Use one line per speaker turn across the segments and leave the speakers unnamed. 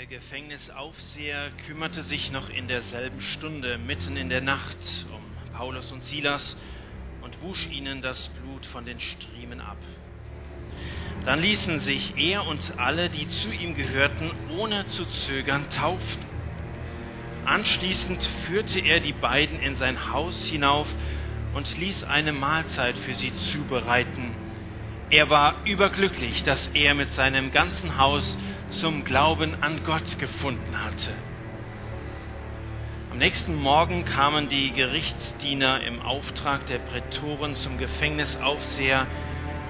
Der Gefängnisaufseher kümmerte sich noch in derselben Stunde, mitten in der Nacht, um Paulus und Silas und wusch ihnen das Blut von den Striemen ab. Dann ließen sich er und alle, die zu ihm gehörten, ohne zu zögern taufen. Anschließend führte er die beiden in sein Haus hinauf und ließ eine Mahlzeit für sie zubereiten. Er war überglücklich, dass er mit seinem ganzen Haus zum Glauben an Gott gefunden hatte. Am nächsten Morgen kamen die Gerichtsdiener im Auftrag der Prätoren zum Gefängnisaufseher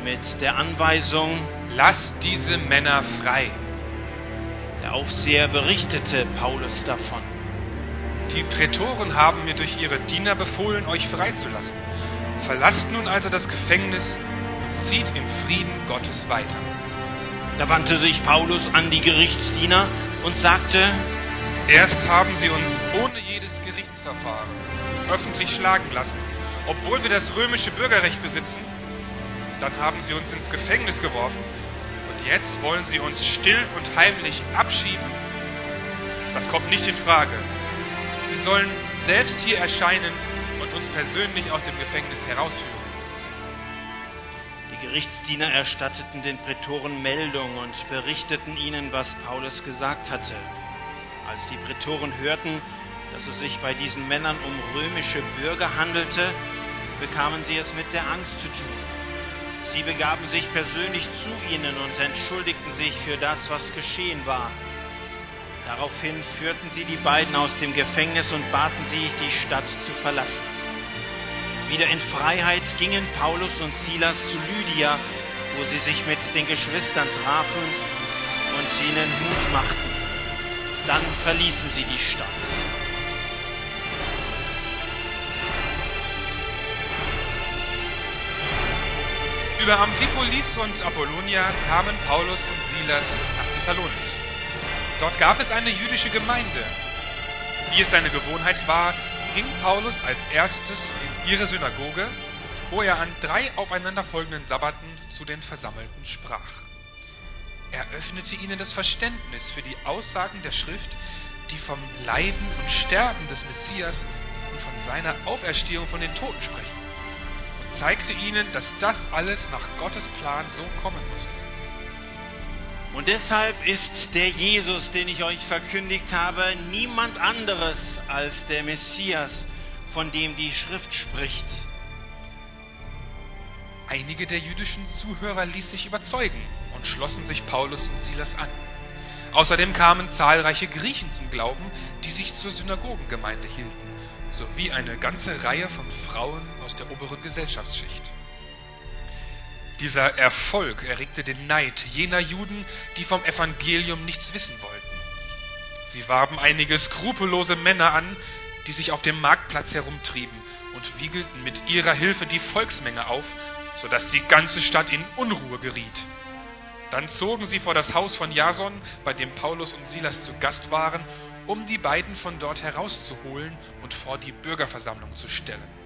mit der Anweisung,
Lass diese Männer frei.
Der Aufseher berichtete Paulus davon.
Die Prätoren haben mir durch ihre Diener befohlen, euch freizulassen. Verlasst nun also das Gefängnis und zieht im Frieden Gottes weiter.
Da wandte sich Paulus an die Gerichtsdiener und sagte,
Erst haben sie uns ohne jedes Gerichtsverfahren öffentlich schlagen lassen, obwohl wir das römische Bürgerrecht besitzen. Dann haben sie uns ins Gefängnis geworfen und jetzt wollen sie uns still und heimlich abschieben. Das kommt nicht in Frage. Sie sollen selbst hier erscheinen und uns persönlich aus dem Gefängnis herausführen.
Die Gerichtsdiener erstatteten den Prätoren Meldung und berichteten ihnen, was Paulus gesagt hatte. Als die Prätoren hörten, dass es sich bei diesen Männern um römische Bürger handelte, bekamen sie es mit der Angst zu tun. Sie begaben sich persönlich zu ihnen und entschuldigten sich für das, was geschehen war. Daraufhin führten sie die beiden aus dem Gefängnis und baten sie, die Stadt zu verlassen. Wieder in Freiheit gingen Paulus und Silas zu Lydia, wo sie sich mit den Geschwistern trafen und ihnen Mut machten. Dann verließen sie die Stadt.
Über Amphipolis und Apollonia kamen Paulus und Silas nach Thessalonich. Dort gab es eine jüdische Gemeinde. Wie es seine Gewohnheit war, ging Paulus als erstes ihre Synagoge, wo er an drei aufeinanderfolgenden Sabbaten zu den Versammelten sprach. Er öffnete ihnen das Verständnis für die Aussagen der Schrift, die vom Leiden und Sterben des Messias und von seiner Auferstehung von den Toten sprechen und zeigte ihnen, dass das alles nach Gottes Plan so kommen musste.
Und deshalb ist der Jesus, den ich euch verkündigt habe, niemand anderes als der Messias, von dem die Schrift spricht.
Einige der jüdischen Zuhörer ließ sich überzeugen und schlossen sich Paulus und Silas an. Außerdem kamen zahlreiche Griechen zum Glauben, die sich zur Synagogengemeinde hielten, sowie eine ganze Reihe von Frauen aus der oberen Gesellschaftsschicht. Dieser Erfolg erregte den Neid jener Juden, die vom Evangelium nichts wissen wollten. Sie warben einige skrupellose Männer an, die sich auf dem Marktplatz herumtrieben und wiegelten mit ihrer Hilfe die Volksmenge auf, so dass die ganze Stadt in Unruhe geriet. Dann zogen sie vor das Haus von Jason, bei dem Paulus und Silas zu Gast waren, um die beiden von dort herauszuholen und vor die Bürgerversammlung zu stellen.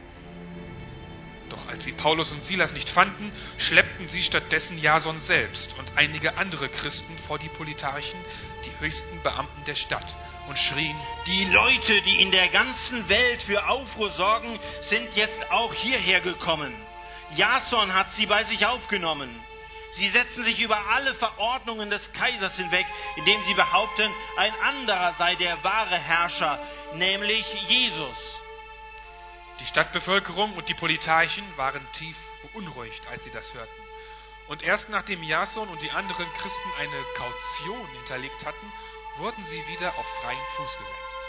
Doch als sie Paulus und Silas nicht fanden, schleppten sie stattdessen Jason selbst und einige andere Christen vor die Politarchen, die höchsten Beamten der Stadt, und schrien,
Die Leute, die in der ganzen Welt für Aufruhr sorgen, sind jetzt auch hierher gekommen. Jason hat sie bei sich aufgenommen. Sie setzen sich über alle Verordnungen des Kaisers hinweg, indem sie behaupten, ein anderer sei der wahre Herrscher, nämlich Jesus.
Die Stadtbevölkerung und die Politarchen waren tief beunruhigt, als sie das hörten. Und erst nachdem Jason und die anderen Christen eine Kaution hinterlegt hatten, wurden sie wieder auf freien Fuß gesetzt.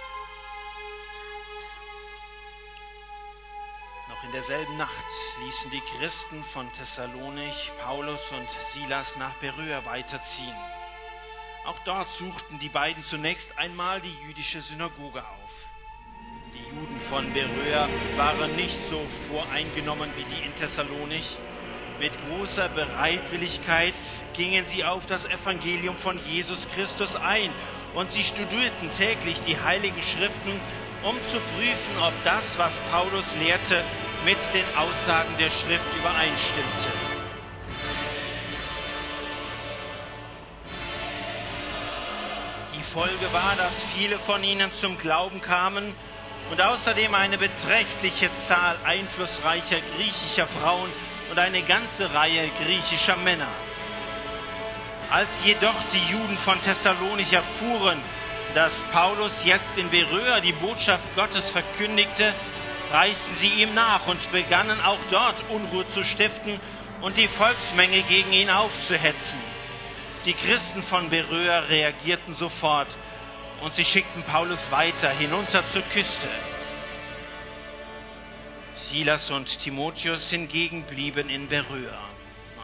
Noch in derselben Nacht ließen die Christen von Thessalonich Paulus und Silas nach Beröa weiterziehen. Auch dort suchten die beiden zunächst einmal die jüdische Synagoge auf. Die Juden von Beröa waren nicht so voreingenommen wie die in Thessalonich. Mit großer Bereitwilligkeit gingen sie auf das Evangelium von Jesus Christus ein und sie studierten täglich die heiligen Schriften, um zu prüfen, ob das, was Paulus lehrte, mit den Aussagen der Schrift übereinstimmte. Die Folge war, dass viele von ihnen zum Glauben kamen und außerdem eine beträchtliche Zahl einflussreicher griechischer Frauen und eine ganze Reihe griechischer Männer. Als jedoch die Juden von Thessalonich erfuhren, dass Paulus jetzt in Beröa die Botschaft Gottes verkündigte, reisten sie ihm nach und begannen auch dort Unruhe zu stiften und die Volksmenge gegen ihn aufzuhetzen. Die Christen von Beröa reagierten sofort und sie schickten Paulus weiter hinunter zur Küste. Silas und Timotheus hingegen blieben in Beröa.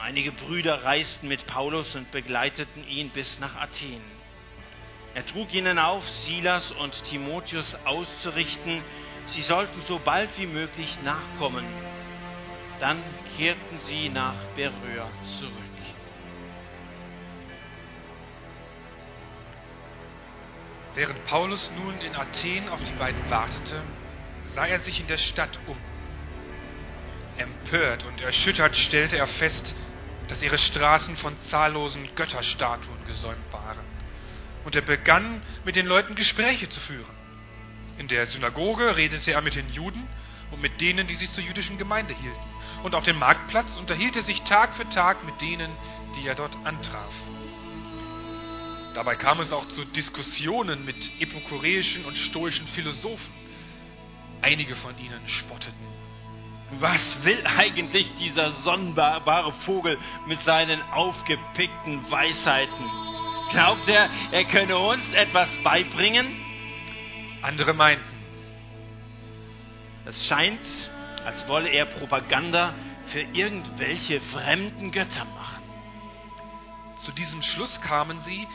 Einige Brüder reisten mit Paulus und begleiteten ihn bis nach Athen. Er trug ihnen auf, Silas und Timotheus auszurichten, sie sollten so bald wie möglich nachkommen. Dann kehrten sie nach Beröa zurück.
Während Paulus nun in Athen auf die beiden wartete, sah er sich in der Stadt um. Empört und erschüttert stellte er fest, dass ihre Straßen von zahllosen Götterstatuen gesäumt waren. Und er begann mit den Leuten Gespräche zu führen. In der Synagoge redete er mit den Juden und mit denen, die sich zur jüdischen Gemeinde hielten. Und auf dem Marktplatz unterhielt er sich Tag für Tag mit denen, die er dort antraf. Dabei kam es auch zu Diskussionen mit epikureischen und stoischen Philosophen. Einige von ihnen spotteten.
Was will eigentlich dieser sonderbare Vogel mit seinen aufgepickten Weisheiten? Glaubt er, er könne uns etwas beibringen?
Andere meinten.
Es scheint, als wolle er Propaganda für irgendwelche fremden Götter machen.
Zu diesem Schluss kamen sie,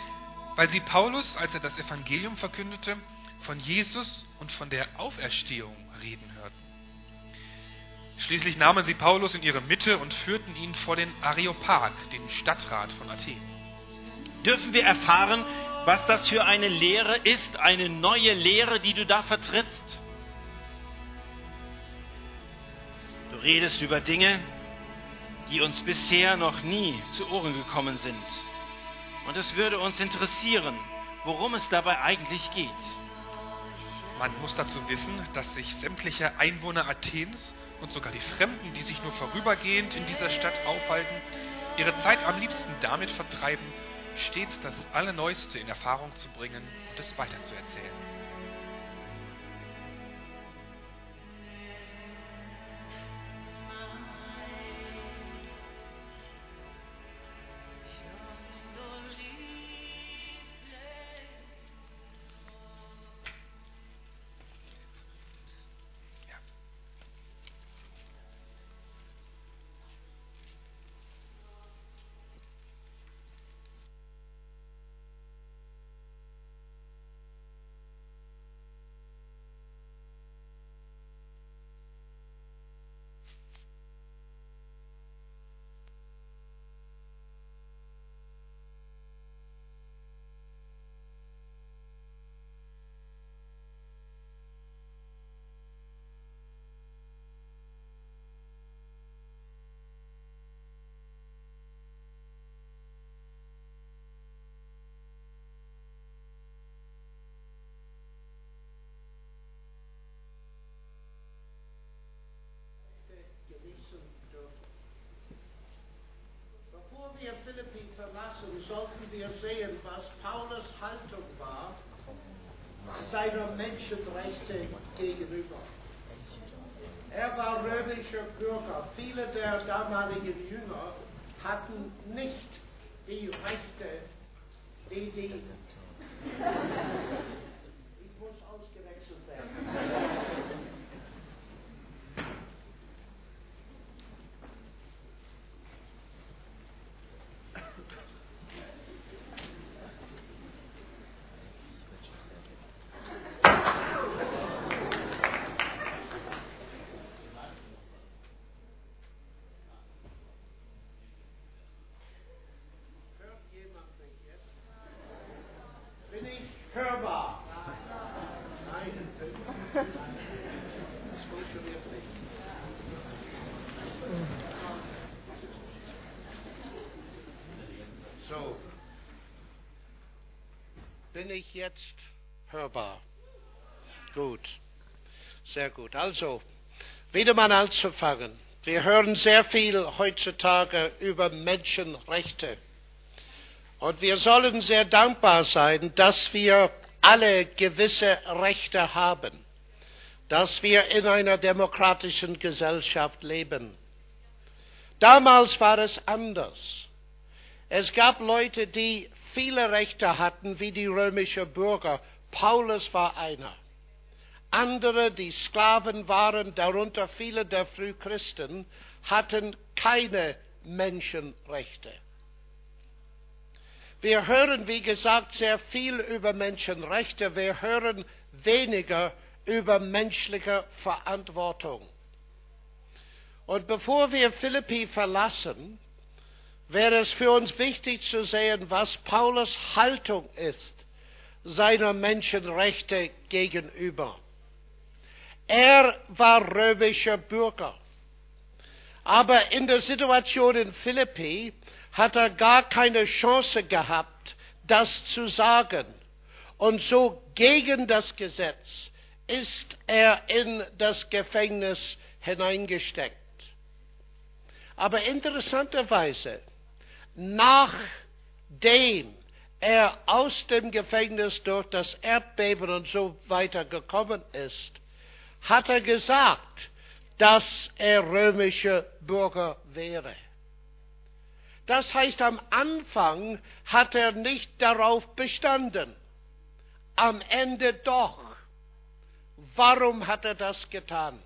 weil sie Paulus, als er das Evangelium verkündete, von Jesus und von der Auferstehung reden hörten. Schließlich nahmen sie Paulus in ihre Mitte und führten ihn vor den Areopag, den Stadtrat von Athen.
Dürfen wir erfahren, was das für eine Lehre ist, eine neue Lehre, die du da vertrittst? Du redest über Dinge, die uns bisher noch nie zu Ohren gekommen sind. Und es würde uns interessieren, worum es dabei eigentlich geht.
Man muss dazu wissen, dass sich sämtliche Einwohner Athens und sogar die Fremden, die sich nur vorübergehend in dieser Stadt aufhalten, ihre Zeit am liebsten damit vertreiben, stets das Allerneueste in Erfahrung zu bringen und es weiterzuerzählen.
Wir Philippi verlassen, sollten wir sehen, was Paulus Haltung war seiner Menschenrechte gegenüber. Er war römischer Bürger. Viele der damaligen Jünger hatten nicht die Rechte, die die. Bin ich jetzt hörbar? Gut. Sehr gut. Also, wieder mal anzufangen. Wir hören sehr viel heutzutage über Menschenrechte. Und wir sollen sehr dankbar sein, dass wir alle gewisse Rechte haben, dass wir in einer demokratischen Gesellschaft leben. Damals war es anders. Es gab Leute, die viele Rechte hatten, wie die römischen Bürger. Paulus war einer. Andere, die Sklaven waren, darunter viele der Frühchristen, hatten keine Menschenrechte. Wir hören, wie gesagt, sehr viel über Menschenrechte. Wir hören weniger über menschliche Verantwortung. Und bevor wir Philippi verlassen, wäre es für uns wichtig zu sehen, was Paulus Haltung ist seiner Menschenrechte gegenüber. Er war römischer Bürger. Aber in der Situation in Philippi hat er gar keine Chance gehabt, das zu sagen. Und so gegen das Gesetz ist er in das Gefängnis hineingesteckt. Aber interessanterweise, nachdem er aus dem Gefängnis durch das Erdbeben und so weiter gekommen ist, hat er gesagt, dass er römischer Bürger wäre. Das heißt, am Anfang hat er nicht darauf bestanden. Am Ende doch. Warum hat er das getan?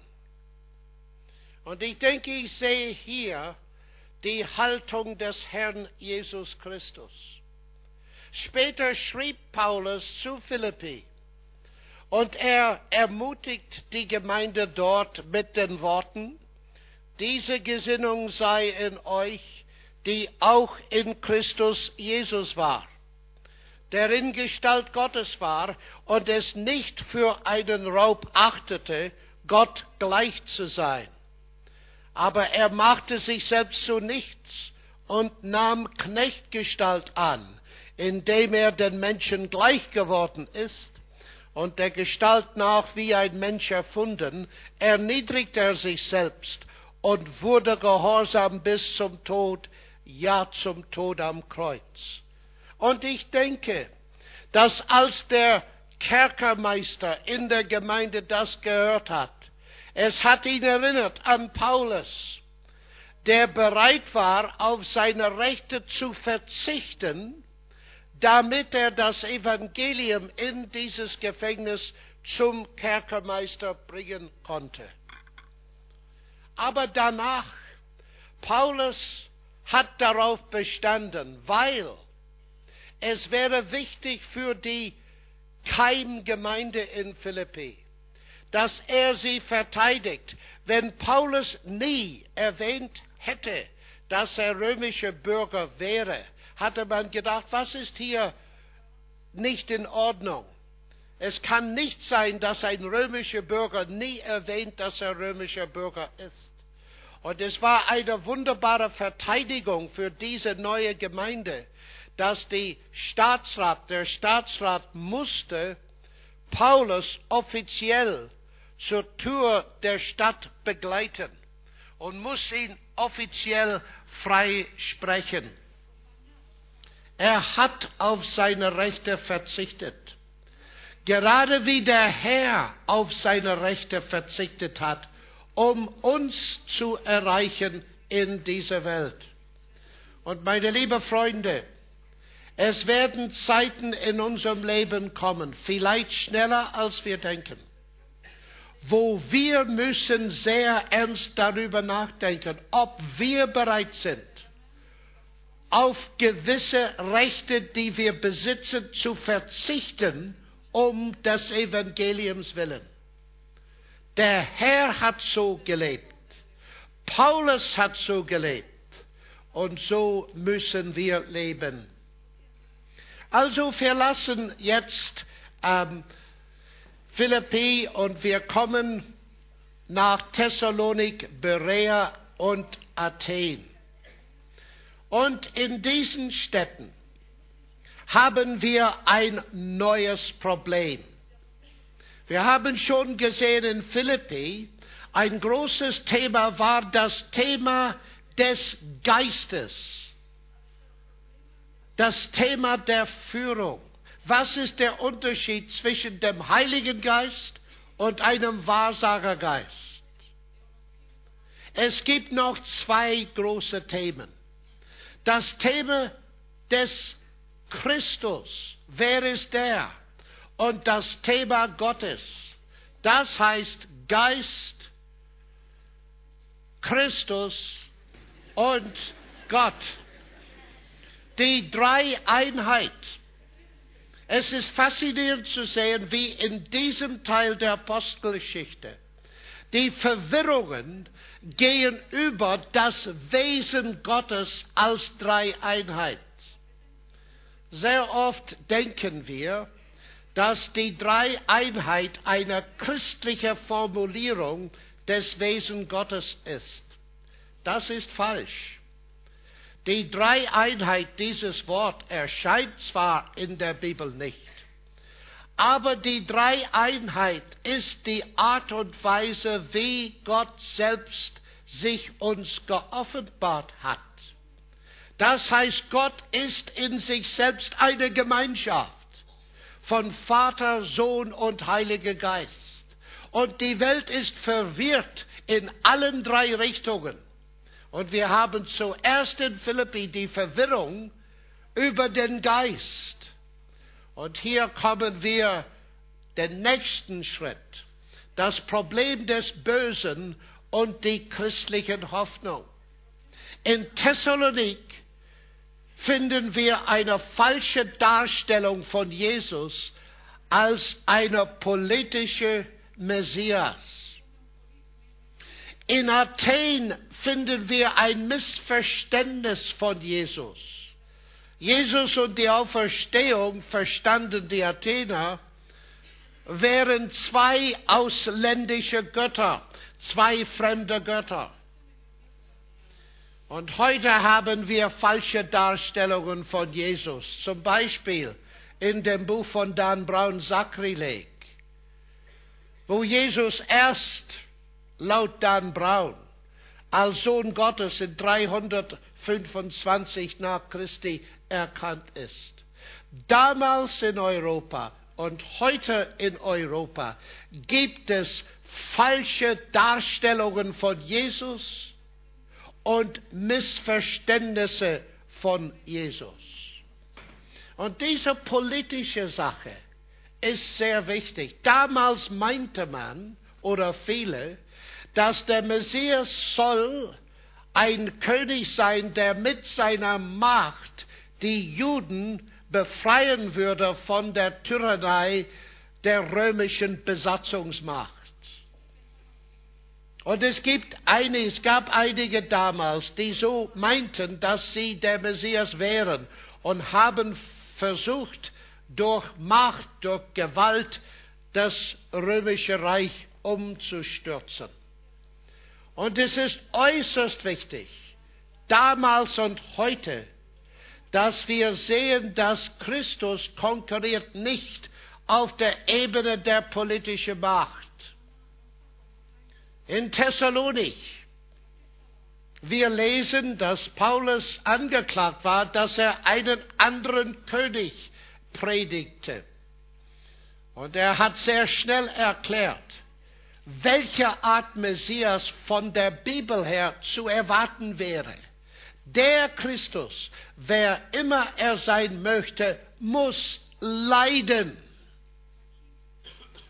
Und ich denke, ich sehe hier die Haltung des Herrn Jesus Christus. Später schrieb Paulus zu Philippi und er ermutigt die Gemeinde dort mit den Worten, diese Gesinnung sei in euch, die auch in Christus Jesus war, der in Gestalt Gottes war und es nicht für einen Raub achtete, Gott gleich zu sein aber er machte sich selbst zu nichts und nahm Knechtgestalt an, indem er den Menschen gleich geworden ist und der Gestalt nach wie ein Mensch erfunden, erniedrigte er sich selbst und wurde gehorsam bis zum Tod, ja zum Tod am Kreuz. Und ich denke, dass als der Kerkermeister in der Gemeinde das gehört hat, es hat ihn erinnert an Paulus, der bereit war, auf seine Rechte zu verzichten, damit er das Evangelium in dieses Gefängnis zum Kerkermeister bringen konnte. Aber danach, Paulus hat darauf bestanden, weil es wäre wichtig für die Keimgemeinde in Philippi, dass er sie verteidigt. Wenn Paulus nie erwähnt hätte, dass er römischer Bürger wäre, hatte man gedacht, was ist hier nicht in Ordnung? Es kann nicht sein, dass ein römischer Bürger nie erwähnt, dass er römischer Bürger ist. Und es war eine wunderbare Verteidigung für diese neue Gemeinde, dass die Staatsrat, der Staatsrat musste Paulus offiziell zur Tür der Stadt begleiten und muss ihn offiziell freisprechen. Er hat auf seine Rechte verzichtet. Gerade wie der Herr auf seine Rechte verzichtet hat, um uns zu erreichen in dieser Welt. Und meine lieben Freunde, es werden Zeiten in unserem Leben kommen, vielleicht schneller als wir denken, wo wir müssen sehr ernst darüber nachdenken, ob wir bereit sind, auf gewisse Rechte, die wir besitzen, zu verzichten, um des Evangeliums willen. Der Herr hat so gelebt. Paulus hat so gelebt. Und so müssen wir leben. Also verlassen jetzt ähm, Philippi und wir kommen nach Thessalonik, Berea und Athen. Und in diesen Städten haben wir ein neues Problem. Wir haben schon gesehen in Philippi, ein großes Thema war das Thema des Geistes, das Thema der Führung. Was ist der Unterschied zwischen dem Heiligen Geist und einem Wahrsagergeist? Es gibt noch zwei große Themen. Das Thema des Christus, wer ist der? Und das Thema Gottes, das heißt Geist, Christus und Gott. Die Dreieinheit. Es ist faszinierend zu sehen, wie in diesem Teil der Apostelgeschichte die Verwirrungen gehen über das Wesen Gottes als Dreieinheit. Sehr oft denken wir, dass die Dreieinheit eine christliche Formulierung des Wesen Gottes ist. Das ist falsch. Die Dreieinheit dieses Wort erscheint zwar in der Bibel nicht, aber die Dreieinheit ist die Art und Weise, wie Gott selbst sich uns geoffenbart hat. Das heißt, Gott ist in sich selbst eine Gemeinschaft von Vater, Sohn und Heiliger Geist. Und die Welt ist verwirrt in allen drei Richtungen. Und wir haben zuerst in Philippi die Verwirrung über den Geist. Und hier kommen wir den nächsten Schritt. Das Problem des Bösen und die christlichen Hoffnung. In Thessalonik finden wir eine falsche Darstellung von Jesus als eine politische Messias. In Athen finden wir ein Missverständnis von Jesus. Jesus und die Auferstehung verstanden die Athener wären zwei ausländische Götter, zwei fremde Götter. Und heute haben wir falsche Darstellungen von Jesus. Zum Beispiel in dem Buch von Dan Brown Sakrileg, wo Jesus erst laut Dan Brown als Sohn Gottes in 325 nach Christi erkannt ist. Damals in Europa und heute in Europa gibt es falsche Darstellungen von Jesus und Missverständnisse von Jesus. Und diese politische Sache ist sehr wichtig. Damals meinte man, oder viele, dass der Messias soll ein König sein, der mit seiner Macht die Juden befreien würde von der Tyrannei der römischen Besatzungsmacht. Und es, gibt eine, es gab einige damals, die so meinten, dass sie der Messias wären und haben versucht, durch Macht, durch Gewalt das römische Reich umzustürzen. Und es ist äußerst wichtig, damals und heute, dass wir sehen, dass Christus konkurriert nicht auf der Ebene der politischen Macht in Thessalonik. Wir lesen, dass Paulus angeklagt war, dass er einen anderen König predigte. Und er hat sehr schnell erklärt, welche Art Messias von der Bibel her zu erwarten wäre. Der Christus, wer immer er sein möchte, muss leiden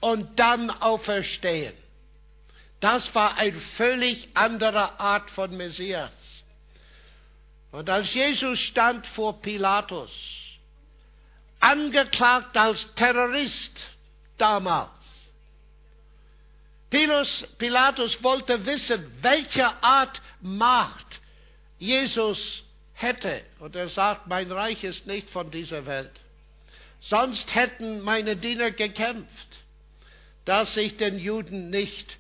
und dann auferstehen. Das war eine völlig andere Art von Messias. Und als Jesus stand vor Pilatus, angeklagt als Terrorist damals, Pilatus wollte wissen, welche Art Macht Jesus hätte. Und er sagt, mein Reich ist nicht von dieser Welt. Sonst hätten meine Diener gekämpft, dass ich den Juden nicht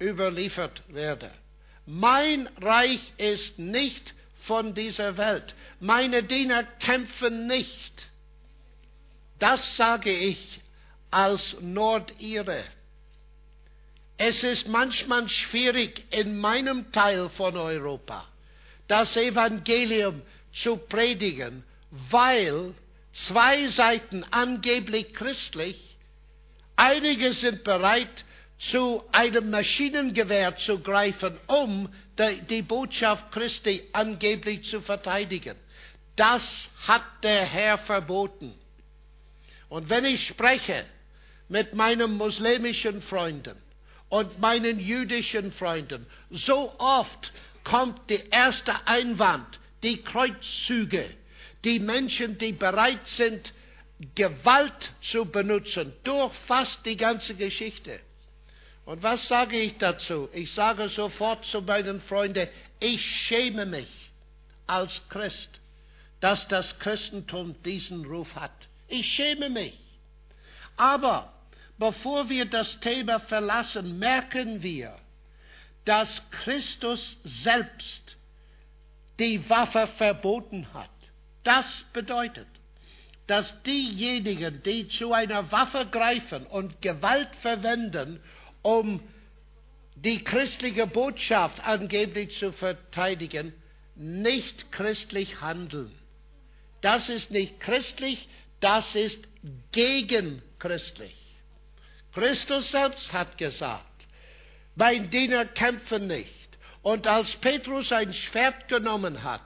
überliefert werde. Mein Reich ist nicht von dieser Welt. Meine Diener kämpfen nicht. das sage ich als Nordire. Es ist manchmal schwierig in meinem Teil von Europa, das Evangelium zu predigen, weil zwei Seiten angeblich christlich, einige sind bereit, zu einem Maschinengewehr zu greifen, um die Botschaft Christi angeblich zu verteidigen. Das hat der Herr verboten. Und wenn ich spreche mit meinen muslimischen Freunden und meinen jüdischen Freunden, so oft kommt der erste Einwand, die Kreuzzüge, die Menschen, die bereit sind, Gewalt zu benutzen, durch fast die ganze Geschichte. Und was sage ich dazu? Ich sage sofort zu meinen Freunden, ich schäme mich als Christ, dass das Christentum diesen Ruf hat. Ich schäme mich. Aber bevor wir das Thema verlassen, merken wir, dass Christus selbst die Waffe verboten hat. Das bedeutet, dass diejenigen, die zu einer Waffe greifen und Gewalt verwenden, um die christliche Botschaft angeblich zu verteidigen, nicht christlich handeln. Das ist nicht christlich, das ist gegenchristlich. Christus selbst hat gesagt, mein Diener kämpfe nicht. Und als Petrus ein Schwert genommen hat,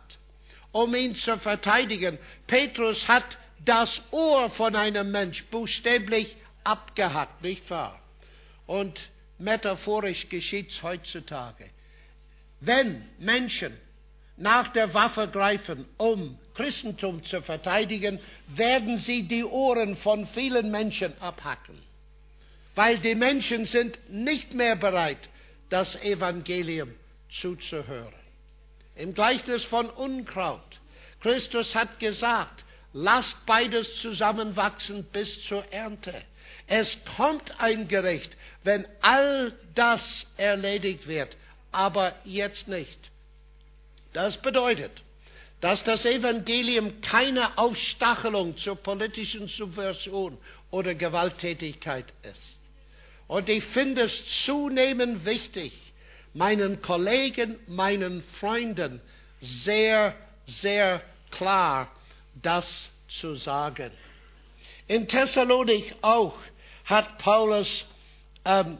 um ihn zu verteidigen, Petrus hat das Ohr von einem Mensch buchstäblich abgehackt, nicht wahr? Und metaphorisch geschieht es heutzutage. Wenn Menschen nach der Waffe greifen, um Christentum zu verteidigen, werden sie die Ohren von vielen Menschen abhacken. Weil die Menschen sind nicht mehr bereit, das Evangelium zuzuhören. Im Gleichnis von Unkraut. Christus hat gesagt, lasst beides zusammenwachsen bis zur Ernte. Es kommt ein Gericht, wenn all das erledigt wird, aber jetzt nicht. Das bedeutet, dass das Evangelium keine Aufstachelung zur politischen Subversion oder Gewalttätigkeit ist. Und ich finde es zunehmend wichtig, meinen Kollegen, meinen Freunden sehr, sehr klar das zu sagen. In Thessalonik auch hat Paulus ähm,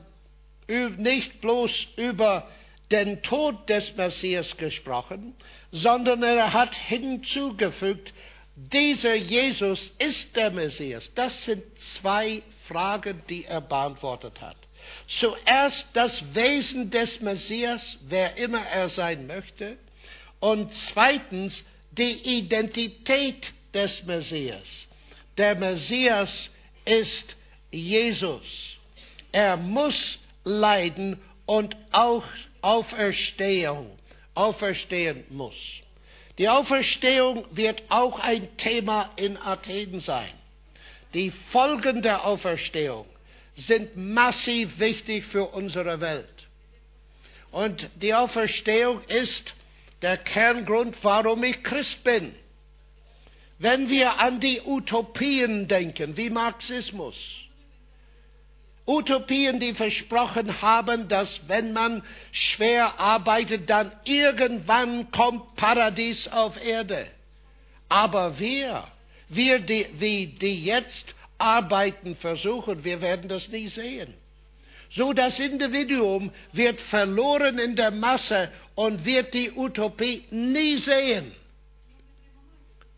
nicht bloß über den Tod des Messias gesprochen, sondern er hat hinzugefügt, dieser Jesus ist der Messias. Das sind zwei Fragen, die er beantwortet hat. Zuerst das Wesen des Messias, wer immer er sein möchte, und zweitens die Identität des Messias. Der Messias ist Jesus. Er muss leiden und auch Auferstehung, auferstehen muss. Die Auferstehung wird auch ein Thema in Athen sein. Die Folgen der Auferstehung sind massiv wichtig für unsere Welt. Und die Auferstehung ist der Kerngrund, warum ich Christ bin. Wenn wir an die Utopien denken, wie Marxismus, Utopien, die versprochen haben, dass wenn man schwer arbeitet, dann irgendwann kommt Paradies auf Erde. Aber wir, wir, die, die, die jetzt arbeiten, versuchen, wir werden das nie sehen. So das Individuum wird verloren in der Masse und wird die Utopie nie sehen.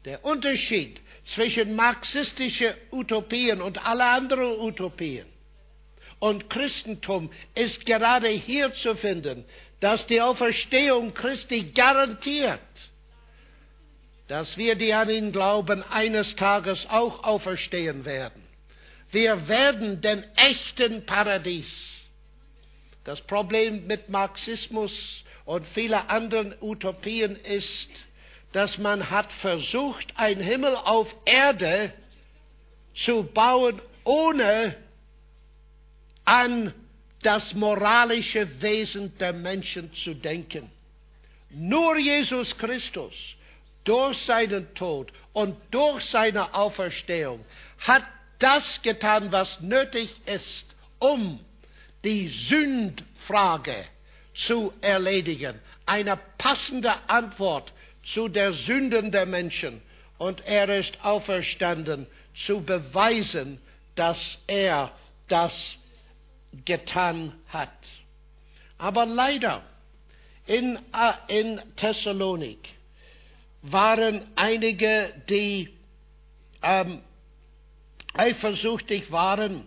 Der Unterschied zwischen marxistischen Utopien und alle anderen Utopien und Christentum ist gerade hier zu finden, dass die Auferstehung Christi garantiert, dass wir, die an ihn glauben, eines Tages auch auferstehen werden. Wir werden den echten Paradies. Das Problem mit Marxismus und vielen anderen Utopien ist, dass man hat versucht, ein Himmel auf Erde zu bauen, ohne an das moralische Wesen der Menschen zu denken. Nur Jesus Christus durch seinen Tod und durch seine Auferstehung hat das getan, was nötig ist, um die Sündfrage zu erledigen. Eine passende Antwort zu der Sünden der Menschen. Und er ist auferstanden, zu beweisen, dass er das getan hat. Aber leider in, äh, in Thessalonik waren einige, die ähm, eifersüchtig waren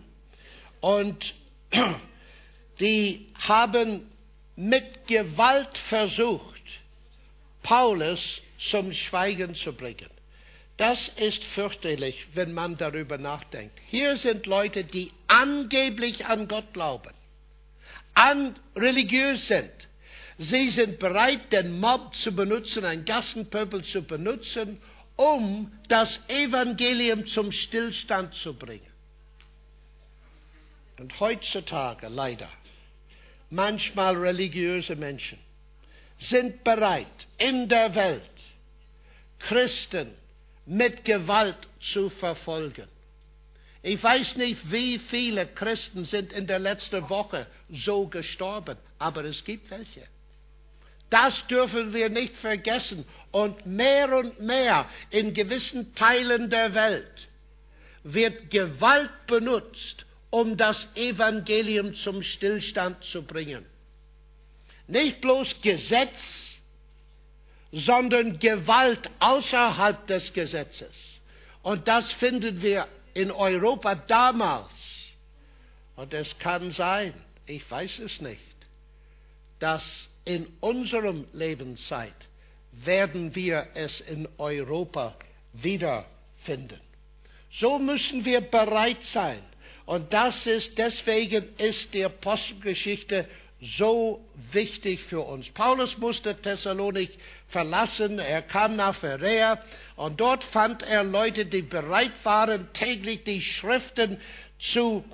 und die haben mit Gewalt versucht, Paulus zum Schweigen zu bringen. Das ist fürchterlich, wenn man darüber nachdenkt. Hier sind Leute, die angeblich an Gott glauben, an religiös sind. Sie sind bereit, den Mob zu benutzen, ein Gassenpöbel zu benutzen, um das Evangelium zum Stillstand zu bringen. Und heutzutage leider, manchmal religiöse Menschen sind bereit, in der Welt Christen mit Gewalt zu verfolgen. Ich weiß nicht, wie viele Christen sind in der letzten Woche so gestorben, aber es gibt welche. Das dürfen wir nicht vergessen. Und mehr und mehr in gewissen Teilen der Welt wird Gewalt benutzt, um das Evangelium zum Stillstand zu bringen. Nicht bloß Gesetz, sondern Gewalt außerhalb des Gesetzes. Und das finden wir in Europa damals. Und es kann sein, ich weiß es nicht, dass in unserem Lebenszeit werden wir es in Europa wiederfinden. So müssen wir bereit sein. Und das ist, deswegen ist die Apostelgeschichte so wichtig für uns. Paulus musste Thessalonik verlassen, er kam nach Pharea und dort fand er Leute, die bereit waren, täglich die Schriften zu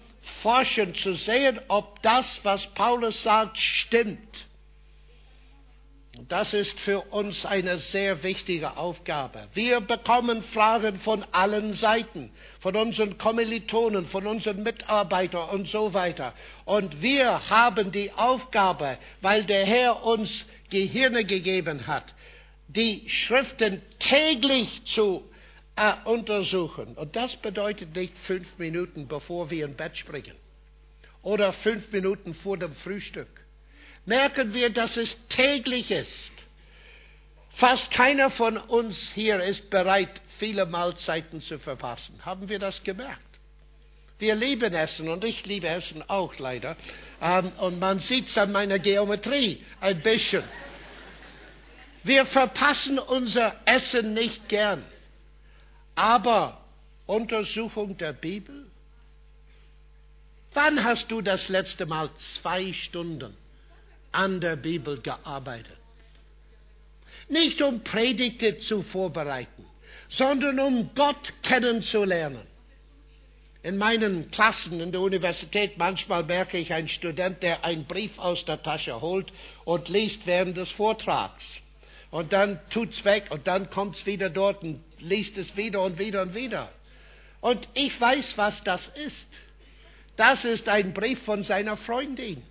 forschen, zu sehen, ob das, was Paulus sagt, stimmt. Das ist für uns eine sehr wichtige Aufgabe. Wir bekommen Fragen von allen Seiten, von unseren Kommilitonen, von unseren Mitarbeitern und so weiter. Und wir haben die Aufgabe, weil der Herr uns Gehirne gegeben hat, die Schriften täglich zu äh, untersuchen. Und das bedeutet nicht fünf Minuten, bevor wir ins Bett springen oder fünf Minuten vor dem Frühstück merken wir, dass es täglich ist. Fast keiner von uns hier ist bereit, viele Mahlzeiten zu verpassen. Haben wir das gemerkt? Wir lieben Essen und ich liebe Essen auch leider. Ähm, und man sieht es an meiner Geometrie ein bisschen. Wir verpassen unser Essen nicht gern. Aber Untersuchung der Bibel? Wann hast du das letzte Mal zwei Stunden an der Bibel gearbeitet. Nicht um Predigte zu vorbereiten, sondern um Gott kennenzulernen. In meinen Klassen in der Universität manchmal merke ich einen Student, der einen Brief aus der Tasche holt und liest während des Vortrags. Und dann tut's weg und dann kommt's wieder dort und liest es wieder und wieder und wieder. Und ich weiß, was das ist. Das ist ein Brief von seiner Freundin.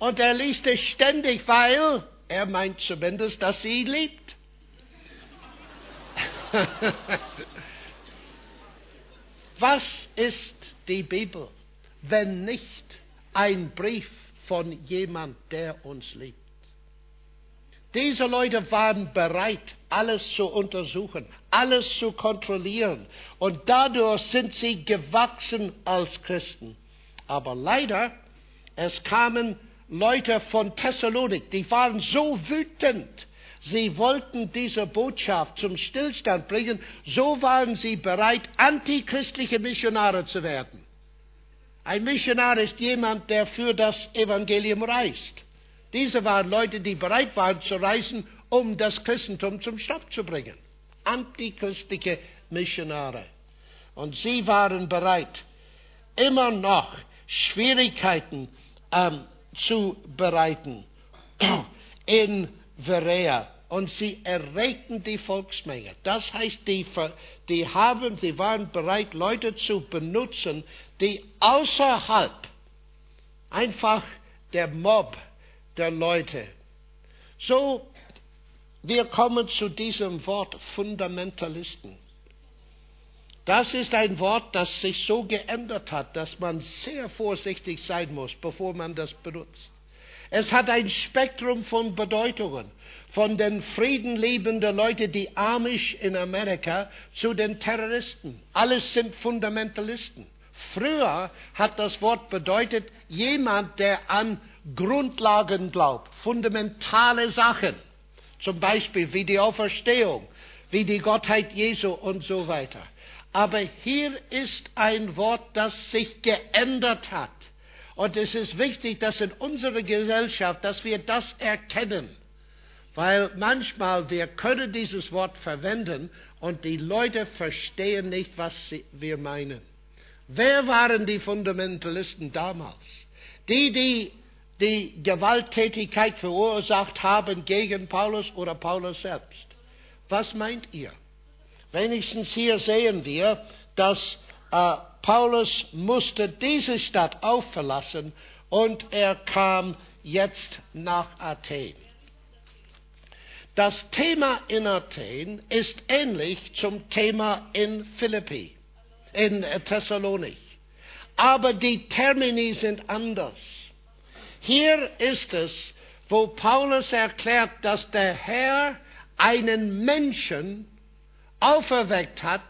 Und er liest es ständig, weil er meint zumindest, dass sie ihn liebt. Was ist die Bibel, wenn nicht ein Brief von jemand, der uns liebt? Diese Leute waren bereit, alles zu untersuchen, alles zu kontrollieren. Und dadurch sind sie gewachsen als Christen. Aber leider, es kamen Leute von Thessalonik, die waren so wütend. Sie wollten diese Botschaft zum Stillstand bringen. So waren sie bereit, antichristliche Missionare zu werden. Ein Missionar ist jemand, der für das Evangelium reist. Diese waren Leute, die bereit waren zu reisen, um das Christentum zum Stopp zu bringen. Antichristliche Missionare. Und sie waren bereit, immer noch Schwierigkeiten ähm, zu bereiten in Verea. und sie erregten die Volksmenge. Das heißt, die, die, haben, die waren bereit, Leute zu benutzen, die außerhalb einfach der Mob der Leute. So, wir kommen zu diesem Wort Fundamentalisten. Das ist ein Wort, das sich so geändert hat, dass man sehr vorsichtig sein muss, bevor man das benutzt. Es hat ein Spektrum von Bedeutungen, von den friedenliebenden Leuten, die Amish in Amerika, zu den Terroristen. Alles sind Fundamentalisten. Früher hat das Wort bedeutet, jemand, der an Grundlagen glaubt, fundamentale Sachen, zum Beispiel wie die Auferstehung, wie die Gottheit Jesu und so weiter. Aber hier ist ein Wort, das sich geändert hat. Und es ist wichtig, dass in unserer Gesellschaft, dass wir das erkennen. Weil manchmal wir können dieses Wort verwenden und die Leute verstehen nicht, was wir meinen. Wer waren die Fundamentalisten damals? Die, die die Gewalttätigkeit verursacht haben gegen Paulus oder Paulus selbst. Was meint ihr? Wenigstens hier sehen wir, dass äh, Paulus musste diese Stadt auch verlassen und er kam jetzt nach Athen. Das Thema in Athen ist ähnlich zum Thema in Philippi, in Thessalonik. Aber die Termini sind anders. Hier ist es, wo Paulus erklärt, dass der Herr einen Menschen auferweckt hat,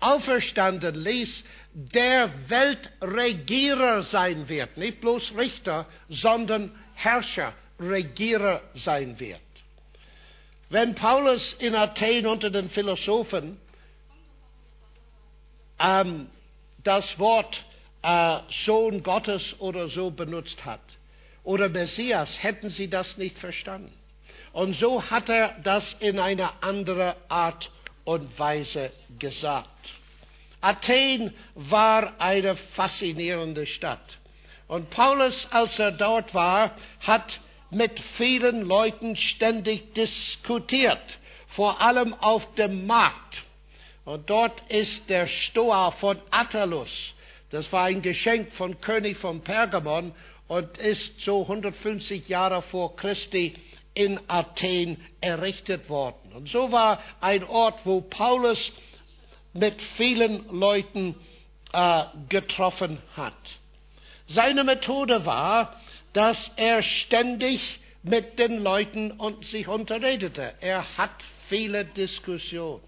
auferstanden ließ, der Weltregierer sein wird. Nicht bloß Richter, sondern Herrscher, Regierer sein wird. Wenn Paulus in Athen unter den Philosophen ähm, das Wort äh, Sohn Gottes oder so benutzt hat, oder Messias, hätten sie das nicht verstanden. Und so hat er das in einer anderen Art und Weise gesagt. Athen war eine faszinierende Stadt. Und Paulus, als er dort war, hat mit vielen Leuten ständig diskutiert, vor allem auf dem Markt. Und dort ist der Stoa von Attalus, das war ein Geschenk von König von Pergamon und ist so 150 Jahre vor Christi in Athen errichtet worden. Und so war ein Ort, wo Paulus mit vielen Leuten äh, getroffen hat. Seine Methode war, dass er ständig mit den Leuten und sich unterredete. Er hat viele Diskussionen.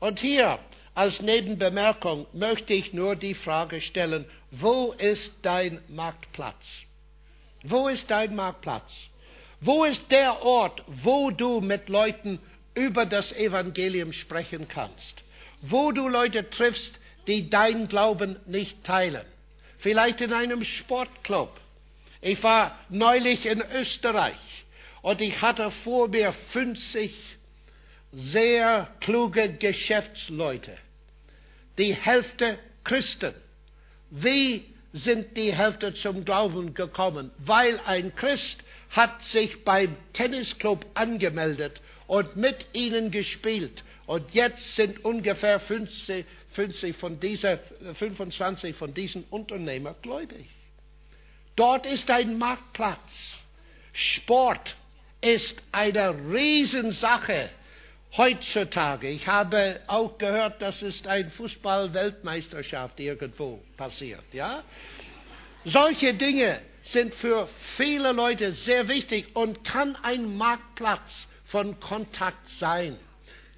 Und hier als Nebenbemerkung möchte ich nur die Frage stellen, wo ist dein Marktplatz? Wo ist dein Marktplatz? Wo ist der Ort, wo du mit Leuten über das Evangelium sprechen kannst? Wo du Leute triffst, die dein Glauben nicht teilen? Vielleicht in einem Sportclub. Ich war neulich in Österreich und ich hatte vor mir 50 sehr kluge Geschäftsleute. Die Hälfte Christen. Wie sind die Hälfte zum Glauben gekommen? Weil ein Christ hat sich beim Tennisclub angemeldet und mit ihnen gespielt. Und jetzt sind ungefähr 50, 50 von dieser, 25 von diesen Unternehmern gläubig. Dort ist ein Marktplatz. Sport ist eine Riesensache heutzutage. Ich habe auch gehört, dass es eine Fußball-Weltmeisterschaft irgendwo passiert. Ja? Solche Dinge sind für viele Leute sehr wichtig und kann ein Marktplatz von Kontakt sein.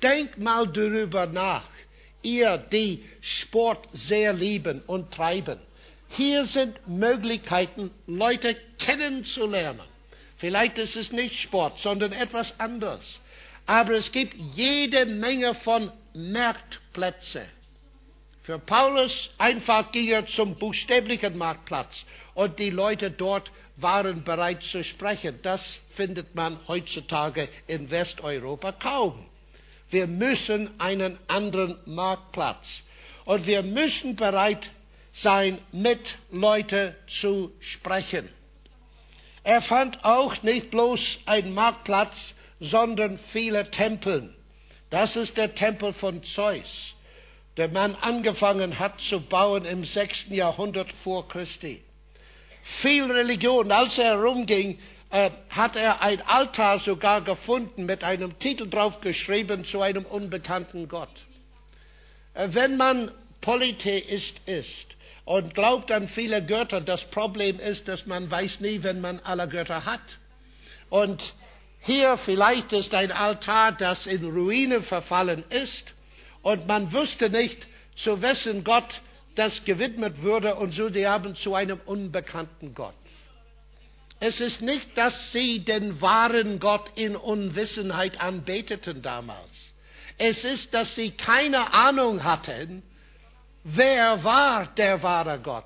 Denk mal darüber nach, ihr, die Sport sehr lieben und treiben. Hier sind Möglichkeiten, Leute kennenzulernen. Vielleicht ist es nicht Sport, sondern etwas anderes. Aber es gibt jede Menge von Marktplätzen. Für Paulus einfach ging er zum buchstäblichen Marktplatz und die Leute dort waren bereit zu sprechen. Das findet man heutzutage in Westeuropa kaum. Wir müssen einen anderen Marktplatz und wir müssen bereit sein, mit Leuten zu sprechen. Er fand auch nicht bloß einen Marktplatz, sondern viele Tempeln. Das ist der Tempel von Zeus, der man angefangen hat zu bauen im 6. Jahrhundert vor Christi. Viel Religion, als er herumging, äh, hat er ein Altar sogar gefunden mit einem Titel drauf geschrieben zu einem unbekannten Gott. Äh, wenn man Polytheist ist und glaubt an viele Götter, das Problem ist, dass man weiß nie, wenn man alle Götter hat. Und hier vielleicht ist ein Altar, das in Ruine verfallen ist und man wüsste nicht, zu wessen Gott das gewidmet würde und so die haben zu einem unbekannten Gott. Es ist nicht, dass sie den wahren Gott in Unwissenheit anbeteten damals. Es ist, dass sie keine Ahnung hatten, wer war der wahre Gott.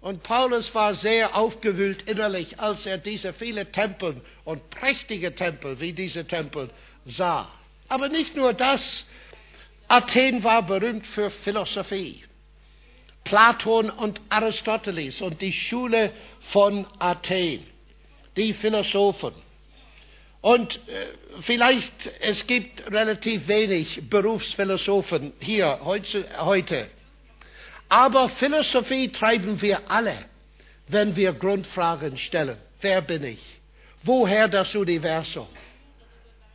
Und Paulus war sehr aufgewühlt innerlich, als er diese viele Tempel und prächtige Tempel wie diese Tempel sah. Aber nicht nur das. Athen war berühmt für Philosophie. Platon und Aristoteles und die Schule von Athen, die Philosophen. Und äh, vielleicht, es gibt relativ wenig Berufsphilosophen hier heute. Aber Philosophie treiben wir alle, wenn wir Grundfragen stellen. Wer bin ich? Woher das Universum?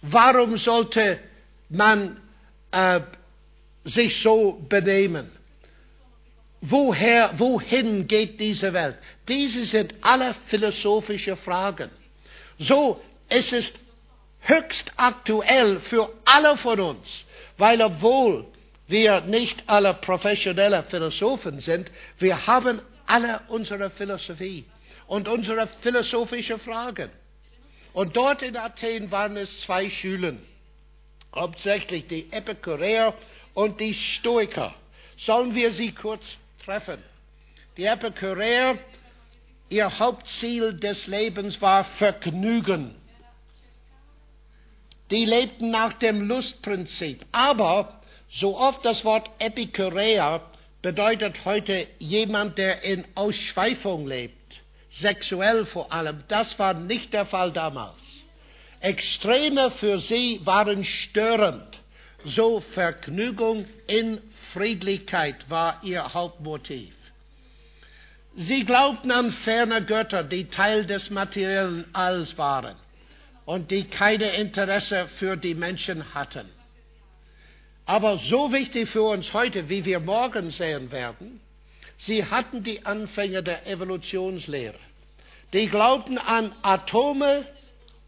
Warum sollte man äh, sich so benehmen? Woher, wohin geht diese Welt? Diese sind alle philosophische Fragen. So, es ist höchst aktuell für alle von uns, weil obwohl wir nicht alle professionelle Philosophen sind, wir haben alle unsere Philosophie und unsere philosophische Fragen. Und dort in Athen waren es zwei Schulen, hauptsächlich die Epikureer und die Stoiker. Sollen wir sie kurz treffen? Die Epikureer, ihr Hauptziel des Lebens war Vergnügen. Die lebten nach dem Lustprinzip. Aber so oft das Wort Epikureer bedeutet heute jemand, der in Ausschweifung lebt, sexuell vor allem. Das war nicht der Fall damals. Extreme für sie waren störend. So Vergnügung in Friedlichkeit war ihr Hauptmotiv. Sie glaubten an ferne Götter, die Teil des materiellen Alls waren und die keine Interesse für die Menschen hatten. Aber so wichtig für uns heute, wie wir morgen sehen werden, sie hatten die Anfänge der Evolutionslehre. Die glaubten an Atome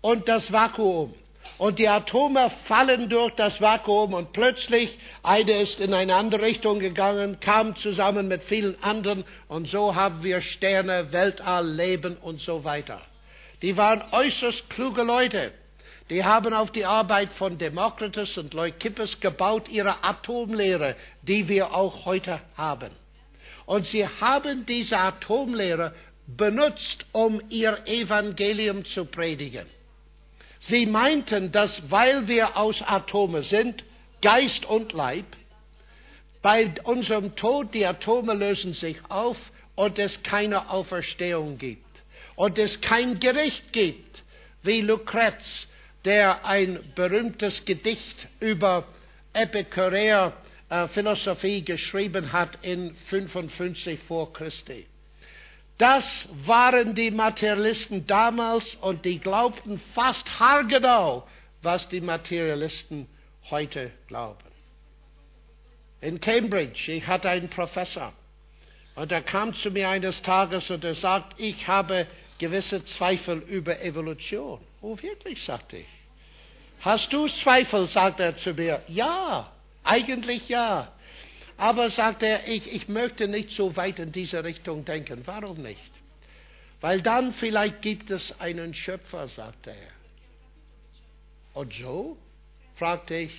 und das Vakuum. Und die Atome fallen durch das Vakuum und plötzlich, eine ist in eine andere Richtung gegangen, kam zusammen mit vielen anderen und so haben wir Sterne, Weltall, Leben und so weiter. Die waren äußerst kluge Leute. Die haben auf die Arbeit von Democritus und Leukippos gebaut, ihre Atomlehre, die wir auch heute haben. Und sie haben diese Atomlehre benutzt, um ihr Evangelium zu predigen. Sie meinten, dass weil wir aus Atome sind, Geist und Leib, bei unserem Tod die Atome lösen sich auf und es keine Auferstehung gibt und es kein Gericht gibt, wie Lucrez der ein berühmtes Gedicht über Epikureer äh, Philosophie geschrieben hat in 55 vor Christi. Das waren die Materialisten damals und die glaubten fast haargenau, was die Materialisten heute glauben. In Cambridge, ich hatte einen Professor und er kam zu mir eines Tages und er sagt, ich habe gewisse Zweifel über Evolution. Oh, wirklich, sagte ich. Hast du Zweifel, sagt er zu mir. Ja, eigentlich ja. Aber sagt er, ich, ich möchte nicht so weit in diese Richtung denken. Warum nicht? Weil dann vielleicht gibt es einen Schöpfer, sagt er. Und so? fragte ich.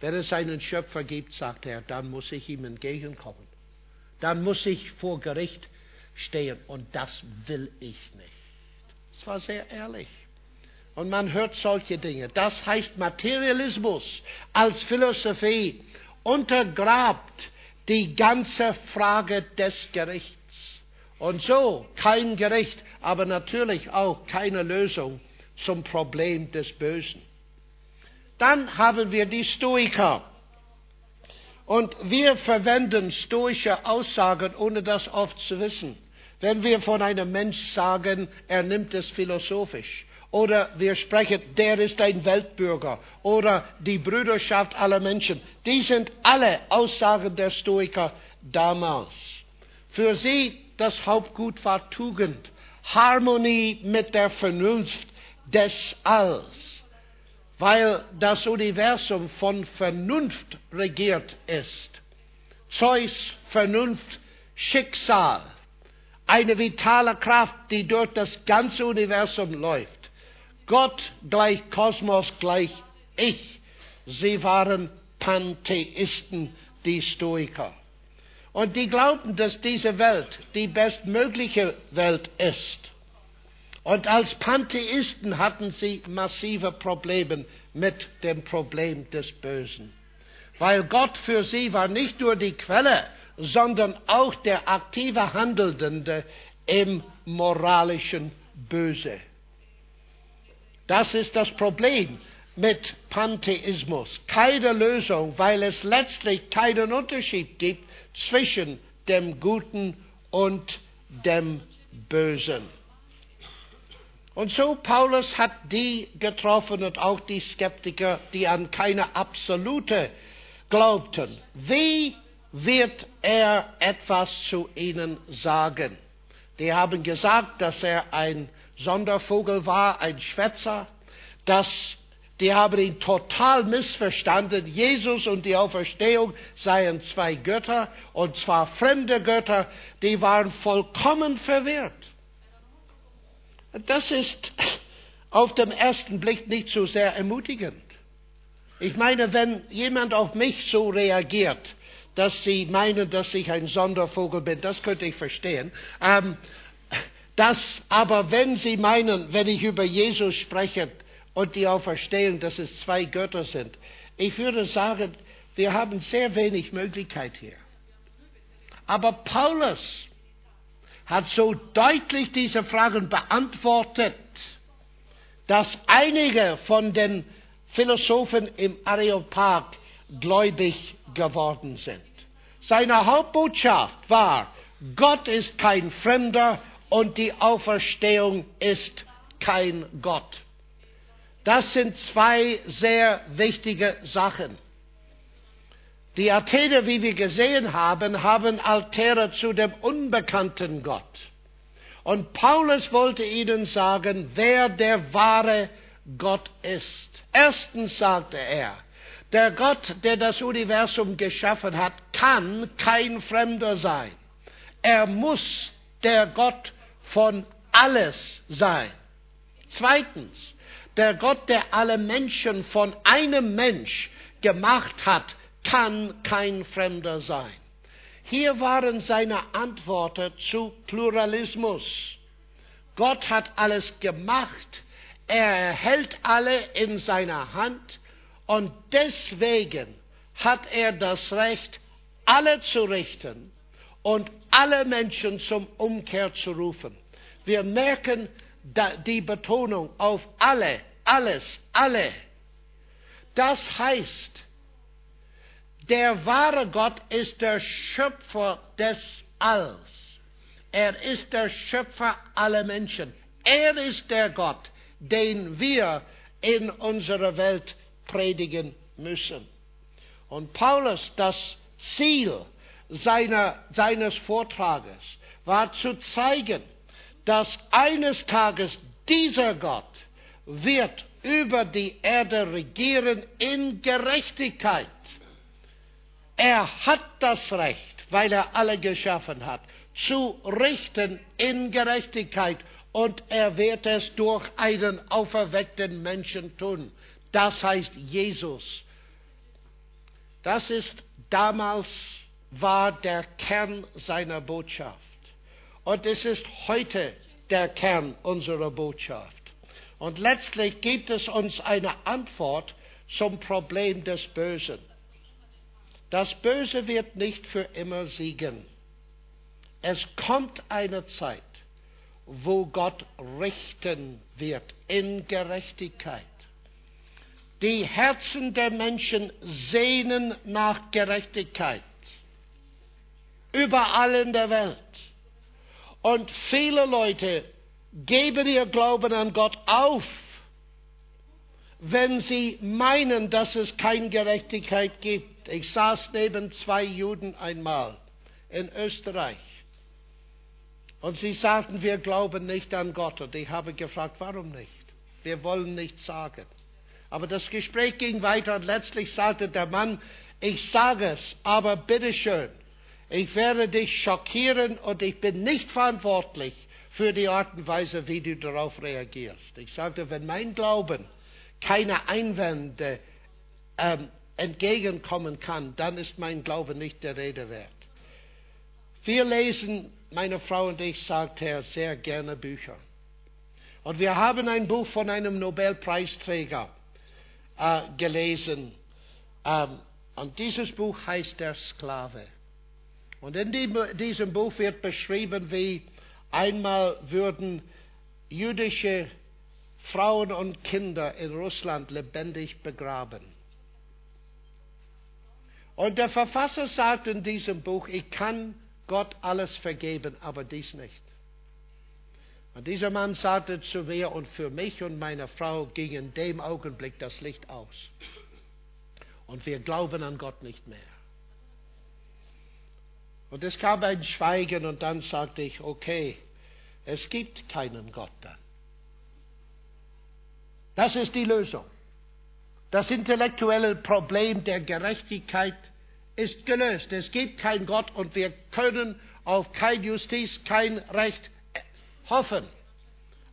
Wenn es einen Schöpfer gibt, sagt er, dann muss ich ihm entgegenkommen. Dann muss ich vor Gericht stehen. Und das will ich nicht. Es war sehr ehrlich. Und man hört solche Dinge. Das heißt, Materialismus als Philosophie untergrabt die ganze Frage des Gerichts. Und so kein Gericht, aber natürlich auch keine Lösung zum Problem des Bösen. Dann haben wir die Stoiker. Und wir verwenden stoische Aussagen, ohne das oft zu wissen. Wenn wir von einem Mensch sagen, er nimmt es philosophisch. Oder wir sprechen, der ist ein Weltbürger. Oder die Brüderschaft aller Menschen. Die sind alle Aussagen der Stoiker damals. Für sie das Hauptgut war Tugend. Harmonie mit der Vernunft des Alls weil das Universum von Vernunft regiert ist. Zeus, Vernunft, Schicksal, eine vitale Kraft, die durch das ganze Universum läuft. Gott gleich Kosmos gleich ich. Sie waren Pantheisten, die Stoiker. Und die glaubten, dass diese Welt die bestmögliche Welt ist. Und als Pantheisten hatten sie massive Probleme mit dem Problem des Bösen. Weil Gott für sie war nicht nur die Quelle, sondern auch der aktive Handelnde im moralischen Böse. Das ist das Problem mit Pantheismus. Keine Lösung, weil es letztlich keinen Unterschied gibt zwischen dem Guten und dem Bösen. Und so Paulus hat die getroffen und auch die Skeptiker, die an keine absolute glaubten. Wie wird er etwas zu ihnen sagen? Die haben gesagt, dass er ein Sondervogel war, ein Schwätzer, dass die haben ihn total missverstanden. Jesus und die Auferstehung seien zwei Götter, und zwar fremde Götter, die waren vollkommen verwirrt. Das ist auf den ersten Blick nicht so sehr ermutigend. Ich meine, wenn jemand auf mich so reagiert, dass sie meinen, dass ich ein Sondervogel bin, das könnte ich verstehen. Ähm, das, aber wenn sie meinen, wenn ich über Jesus spreche und die Auferstehung, dass es zwei Götter sind, ich würde sagen, wir haben sehr wenig Möglichkeit hier. Aber Paulus hat so deutlich diese Fragen beantwortet, dass einige von den Philosophen im Areopag gläubig geworden sind. Seine Hauptbotschaft war, Gott ist kein Fremder und die Auferstehung ist kein Gott. Das sind zwei sehr wichtige Sachen. Die Athener, wie wir gesehen haben, haben Altäre zu dem unbekannten Gott. Und Paulus wollte ihnen sagen, wer der wahre Gott ist. Erstens sagte er, der Gott, der das Universum geschaffen hat, kann kein Fremder sein. Er muss der Gott von alles sein. Zweitens, der Gott, der alle Menschen von einem Mensch gemacht hat, kann kein Fremder sein. Hier waren seine Antworten zu Pluralismus. Gott hat alles gemacht, er hält alle in seiner Hand und deswegen hat er das Recht, alle zu richten und alle Menschen zum Umkehr zu rufen. Wir merken die Betonung auf alle, alles, alle. Das heißt, der wahre Gott ist der Schöpfer des Alls. Er ist der Schöpfer aller Menschen. Er ist der Gott, den wir in unserer Welt predigen müssen. Und Paulus, das Ziel seiner, seines Vortrages war zu zeigen, dass eines Tages dieser Gott wird über die Erde regieren in Gerechtigkeit. Er hat das Recht, weil er alle geschaffen hat, zu richten in Gerechtigkeit und er wird es durch einen auferweckten Menschen tun. Das heißt Jesus. Das ist damals war der Kern seiner Botschaft. Und es ist heute der Kern unserer Botschaft. Und letztlich gibt es uns eine Antwort zum Problem des Bösen. Das Böse wird nicht für immer siegen. Es kommt eine Zeit, wo Gott richten wird in Gerechtigkeit. Die Herzen der Menschen sehnen nach Gerechtigkeit. Überall in der Welt. Und viele Leute geben ihr Glauben an Gott auf, wenn sie meinen, dass es keine Gerechtigkeit gibt. Ich saß neben zwei Juden einmal in Österreich. Und sie sagten, wir glauben nicht an Gott. Und ich habe gefragt, warum nicht? Wir wollen nichts sagen. Aber das Gespräch ging weiter und letztlich sagte der Mann, ich sage es, aber bitteschön, ich werde dich schockieren und ich bin nicht verantwortlich für die Art und Weise, wie du darauf reagierst. Ich sagte, wenn mein Glauben keine Einwände ähm, entgegenkommen kann, dann ist mein Glaube nicht der Rede wert. Wir lesen, meine Frau und ich, sagt er, sehr gerne Bücher. Und wir haben ein Buch von einem Nobelpreisträger äh, gelesen. Ähm, und dieses Buch heißt Der Sklave. Und in diesem Buch wird beschrieben, wie einmal würden jüdische Frauen und Kinder in Russland lebendig begraben. Und der Verfasser sagt in diesem Buch, ich kann Gott alles vergeben, aber dies nicht. Und dieser Mann sagte zu mir, und für mich und meine Frau ging in dem Augenblick das Licht aus. Und wir glauben an Gott nicht mehr. Und es kam ein Schweigen und dann sagte ich, okay, es gibt keinen Gott dann. Das ist die Lösung. Das intellektuelle Problem der Gerechtigkeit ist gelöst. Es gibt keinen Gott und wir können auf kein Justiz, kein Recht hoffen.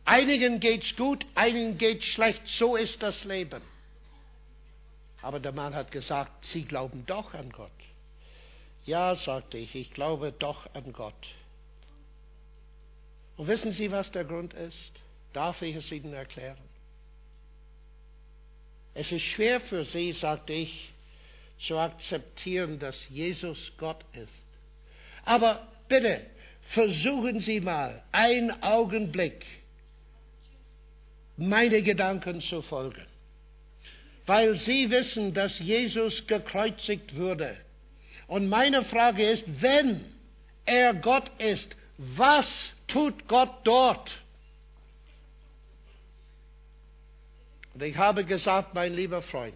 Einigen geht's gut, einigen geht's schlecht. So ist das Leben. Aber der Mann hat gesagt, Sie glauben doch an Gott. Ja, sagte ich, ich glaube doch an Gott. Und wissen Sie, was der Grund ist? Darf ich es Ihnen erklären? Es ist schwer für Sie, sagte ich, zu akzeptieren, dass Jesus Gott ist. Aber bitte, versuchen Sie mal einen Augenblick, meine Gedanken zu folgen. Weil Sie wissen, dass Jesus gekreuzigt wurde. Und meine Frage ist, wenn er Gott ist, was tut Gott dort? Und ich habe gesagt, mein lieber Freund,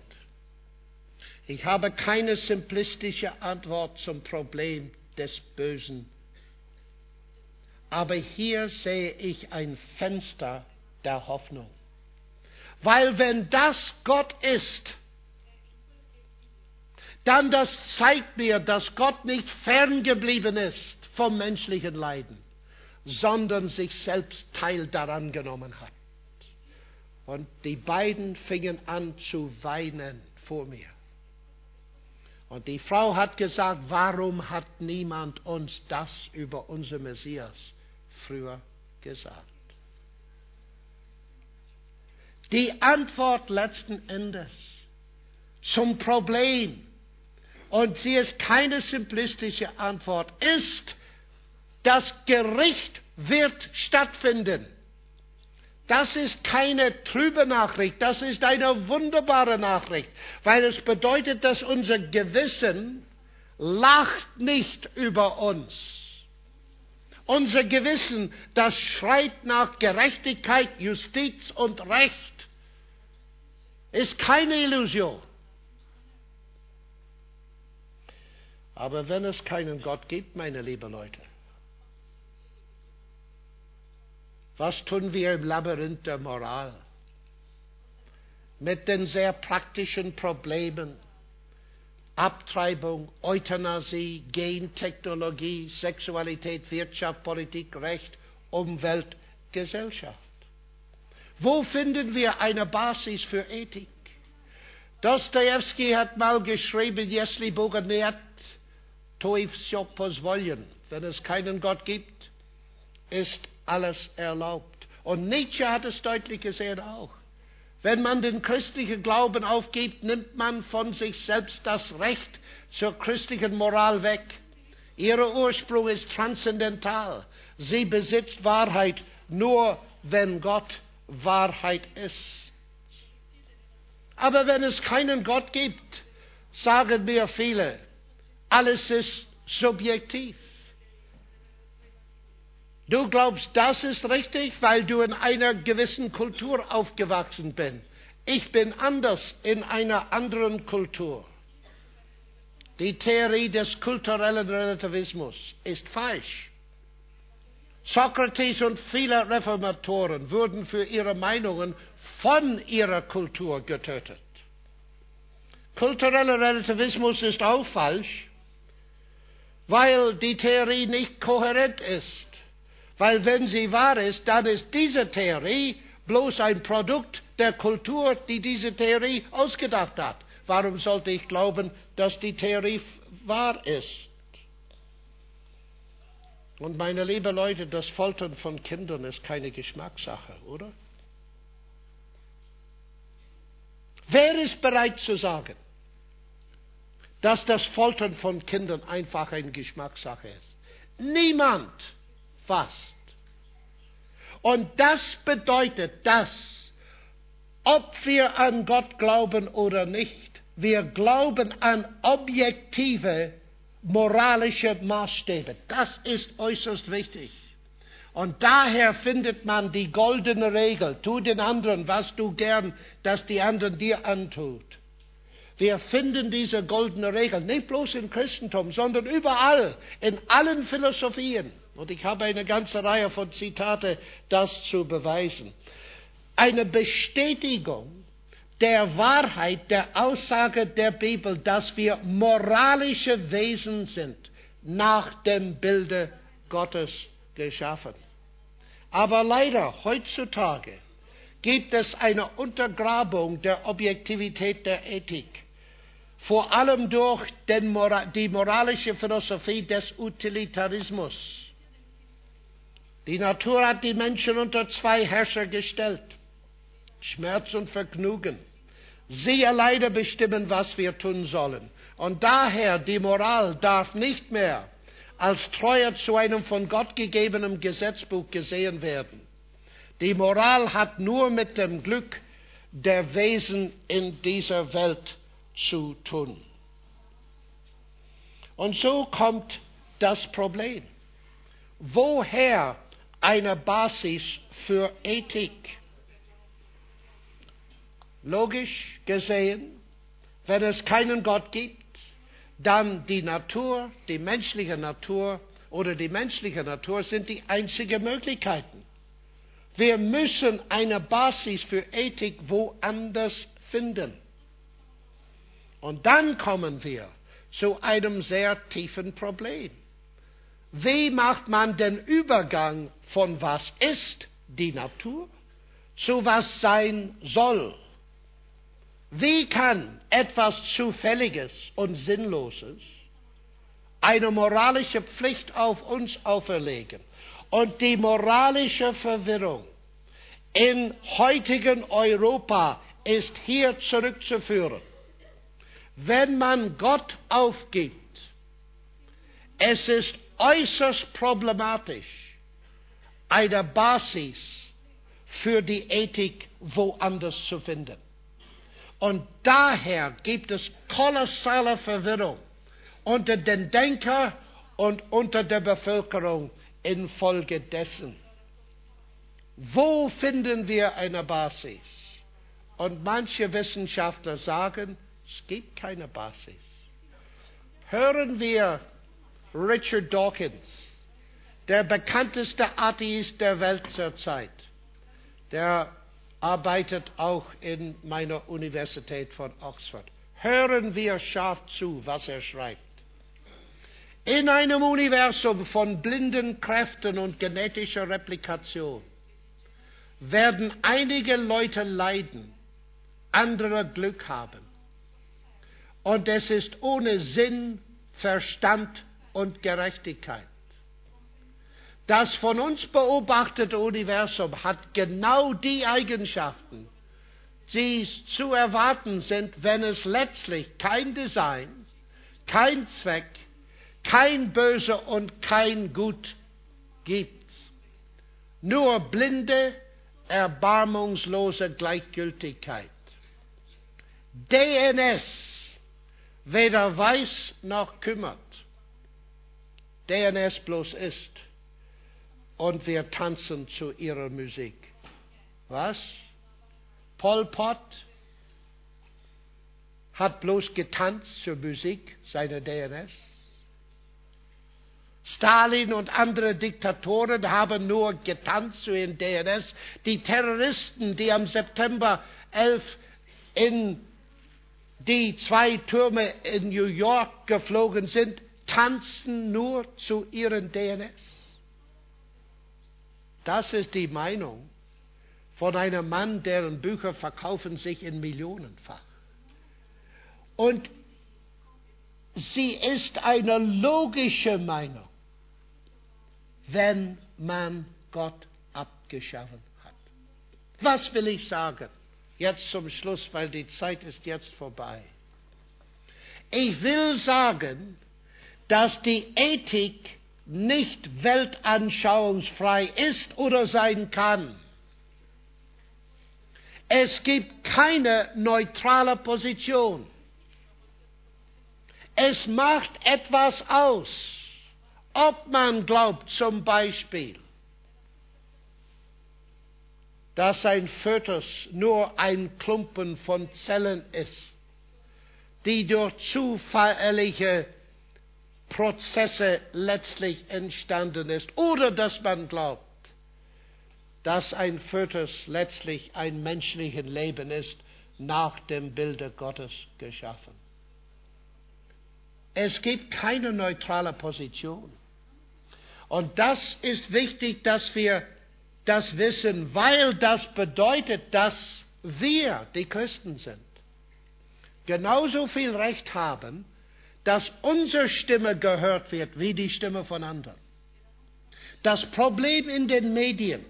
ich habe keine simplistische Antwort zum Problem des Bösen. Aber hier sehe ich ein Fenster der Hoffnung. Weil wenn das Gott ist, dann das zeigt mir, dass Gott nicht ferngeblieben ist vom menschlichen Leiden, sondern sich selbst Teil daran genommen hat. Und die beiden fingen an zu weinen vor mir. Und die Frau hat gesagt, warum hat niemand uns das über unser Messias früher gesagt? Die Antwort letzten Endes zum Problem, und sie ist keine simplistische Antwort, ist, das Gericht wird stattfinden. Das ist keine trübe Nachricht, das ist eine wunderbare Nachricht, weil es bedeutet, dass unser Gewissen lacht nicht über uns. Unser Gewissen, das schreit nach Gerechtigkeit, Justiz und Recht, ist keine Illusion. Aber wenn es keinen Gott gibt, meine lieben Leute, Was tun wir im Labyrinth der Moral? Mit den sehr praktischen Problemen. Abtreibung, Euthanasie, Gentechnologie, Sexualität, Wirtschaft, Politik, Recht, Umwelt, Gesellschaft. Wo finden wir eine Basis für Ethik? Dostoevsky hat mal geschrieben, Jesli Boga Toivsiopos wollen, wenn es keinen Gott gibt, ist alles erlaubt. Und Nietzsche hat es deutlich gesehen auch. Wenn man den christlichen Glauben aufgibt, nimmt man von sich selbst das Recht zur christlichen Moral weg. Ihre Ursprung ist transzendental. Sie besitzt Wahrheit nur, wenn Gott Wahrheit ist. Aber wenn es keinen Gott gibt, sagen mir viele, alles ist subjektiv. Du glaubst, das ist richtig, weil du in einer gewissen Kultur aufgewachsen bist. Ich bin anders in einer anderen Kultur. Die Theorie des kulturellen Relativismus ist falsch. Sokrates und viele Reformatoren wurden für ihre Meinungen von ihrer Kultur getötet. Kultureller Relativismus ist auch falsch, weil die Theorie nicht kohärent ist. Weil wenn sie wahr ist, dann ist diese Theorie bloß ein Produkt der Kultur, die diese Theorie ausgedacht hat. Warum sollte ich glauben, dass die Theorie wahr ist? Und meine lieben Leute, das Foltern von Kindern ist keine Geschmackssache, oder? Wer ist bereit zu sagen, dass das Foltern von Kindern einfach eine Geschmackssache ist? Niemand fast. Und das bedeutet, dass, ob wir an Gott glauben oder nicht, wir glauben an objektive moralische Maßstäbe. Das ist äußerst wichtig. Und daher findet man die goldene Regel, tu den anderen, was du gern, dass die anderen dir antut. Wir finden diese goldene Regel nicht bloß im Christentum, sondern überall, in allen Philosophien. Und ich habe eine ganze Reihe von Zitate, das zu beweisen. Eine Bestätigung der Wahrheit der Aussage der Bibel, dass wir moralische Wesen sind, nach dem Bilde Gottes geschaffen. Aber leider heutzutage gibt es eine Untergrabung der Objektivität der Ethik, vor allem durch die moralische Philosophie des Utilitarismus. Die Natur hat die Menschen unter zwei Herrscher gestellt, Schmerz und Vergnügen. Sie alleine bestimmen, was wir tun sollen. Und daher, die Moral darf nicht mehr als treuer zu einem von Gott gegebenen Gesetzbuch gesehen werden. Die Moral hat nur mit dem Glück der Wesen in dieser Welt zu tun. Und so kommt das Problem. Woher eine Basis für Ethik? Logisch gesehen, wenn es keinen Gott gibt, dann die Natur, die menschliche Natur oder die menschliche Natur sind die einzigen Möglichkeiten. Wir müssen eine Basis für Ethik woanders finden. Und dann kommen wir zu einem sehr tiefen Problem. Wie macht man den Übergang von was ist die Natur zu was sein soll? Wie kann etwas Zufälliges und Sinnloses eine moralische Pflicht auf uns auferlegen? Und die moralische Verwirrung in heutigen Europa ist hier zurückzuführen. Wenn man Gott aufgibt, es ist äußerst problematisch, eine Basis für die Ethik woanders zu finden. Und daher gibt es kolossale Verwirrung unter den Denker und unter der Bevölkerung infolgedessen. Wo finden wir eine Basis? Und manche Wissenschaftler sagen, es gibt keine Basis. Hören wir Richard Dawkins, der bekannteste Atheist der Welt zurzeit, der arbeitet auch in meiner Universität von Oxford. Hören wir scharf zu, was er schreibt. In einem Universum von blinden Kräften und genetischer Replikation werden einige Leute leiden, andere Glück haben. Und es ist ohne Sinn, Verstand und Gerechtigkeit. Das von uns beobachtete Universum hat genau die Eigenschaften, die zu erwarten sind, wenn es letztlich kein Design, kein Zweck, kein Böse und kein Gut gibt. Nur blinde, erbarmungslose Gleichgültigkeit. DNS weder weiß noch kümmert. DNS bloß ist. Und wir tanzen zu ihrer Musik. Was? Pol Pot hat bloß getanzt zur Musik seiner DNS. Stalin und andere Diktatoren haben nur getanzt zu ihren DNS. Die Terroristen, die am September 11 in die zwei Türme in New York geflogen sind, tanzen nur zu ihren DNS. Das ist die Meinung von einem Mann, deren Bücher verkaufen sich in Millionenfach. Und sie ist eine logische Meinung, wenn man Gott abgeschaffen hat. Was will ich sagen? Jetzt zum Schluss, weil die Zeit ist jetzt vorbei. Ich will sagen, dass die Ethik nicht weltanschauungsfrei ist oder sein kann. Es gibt keine neutrale Position. Es macht etwas aus, ob man glaubt zum Beispiel, dass ein Fötus nur ein Klumpen von Zellen ist, die durch zufällige Prozesse letztlich entstanden ist, oder dass man glaubt, dass ein Fötus letztlich ein menschliches Leben ist, nach dem Bilde Gottes geschaffen. Es gibt keine neutrale Position. Und das ist wichtig, dass wir das wissen, weil das bedeutet, dass wir, die Christen sind, genauso viel Recht haben, dass unsere Stimme gehört wird wie die Stimme von anderen. Das Problem in den Medien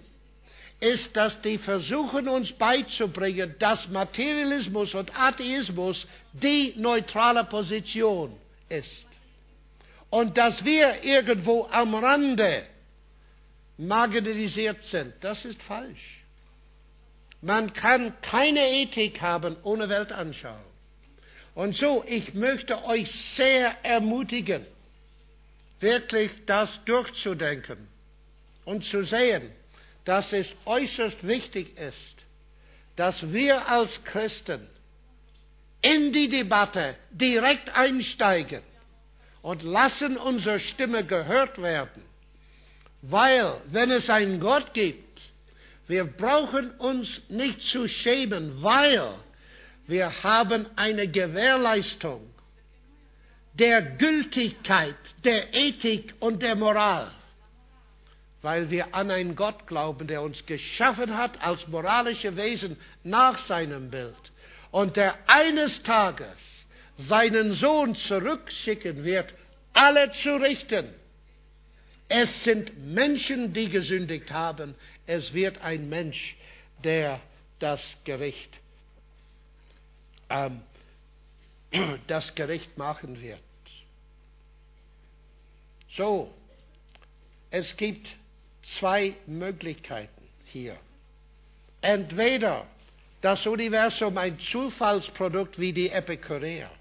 ist, dass die versuchen uns beizubringen, dass Materialismus und Atheismus die neutrale Position ist. Und dass wir irgendwo am Rande marginalisiert sind. Das ist falsch. Man kann keine Ethik haben ohne Weltanschauung. Und so, ich möchte euch sehr ermutigen, wirklich das durchzudenken und zu sehen, dass es äußerst wichtig ist, dass wir als Christen in die Debatte direkt einsteigen und lassen unsere Stimme gehört werden. Weil, wenn es einen Gott gibt, wir brauchen uns nicht zu schämen, weil wir haben eine Gewährleistung der Gültigkeit der Ethik und der Moral, weil wir an einen Gott glauben, der uns geschaffen hat als moralische Wesen nach seinem Bild und der eines Tages seinen Sohn zurückschicken wird, alle zu richten. Es sind Menschen, die gesündigt haben. Es wird ein Mensch, der das Gericht ähm, das Gericht machen wird. So, es gibt zwei Möglichkeiten hier. Entweder das Universum ein Zufallsprodukt wie die Epikureer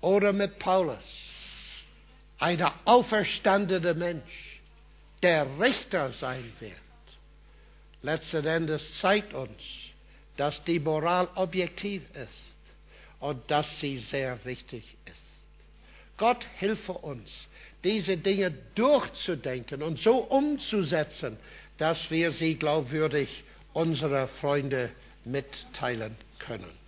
oder mit Paulus ein auferstandener Mensch, der Richter sein wird. Letzten Endes zeigt uns, dass die Moral objektiv ist und dass sie sehr wichtig ist. Gott hilfe uns, diese Dinge durchzudenken und so umzusetzen, dass wir sie glaubwürdig unserer Freunde mitteilen können.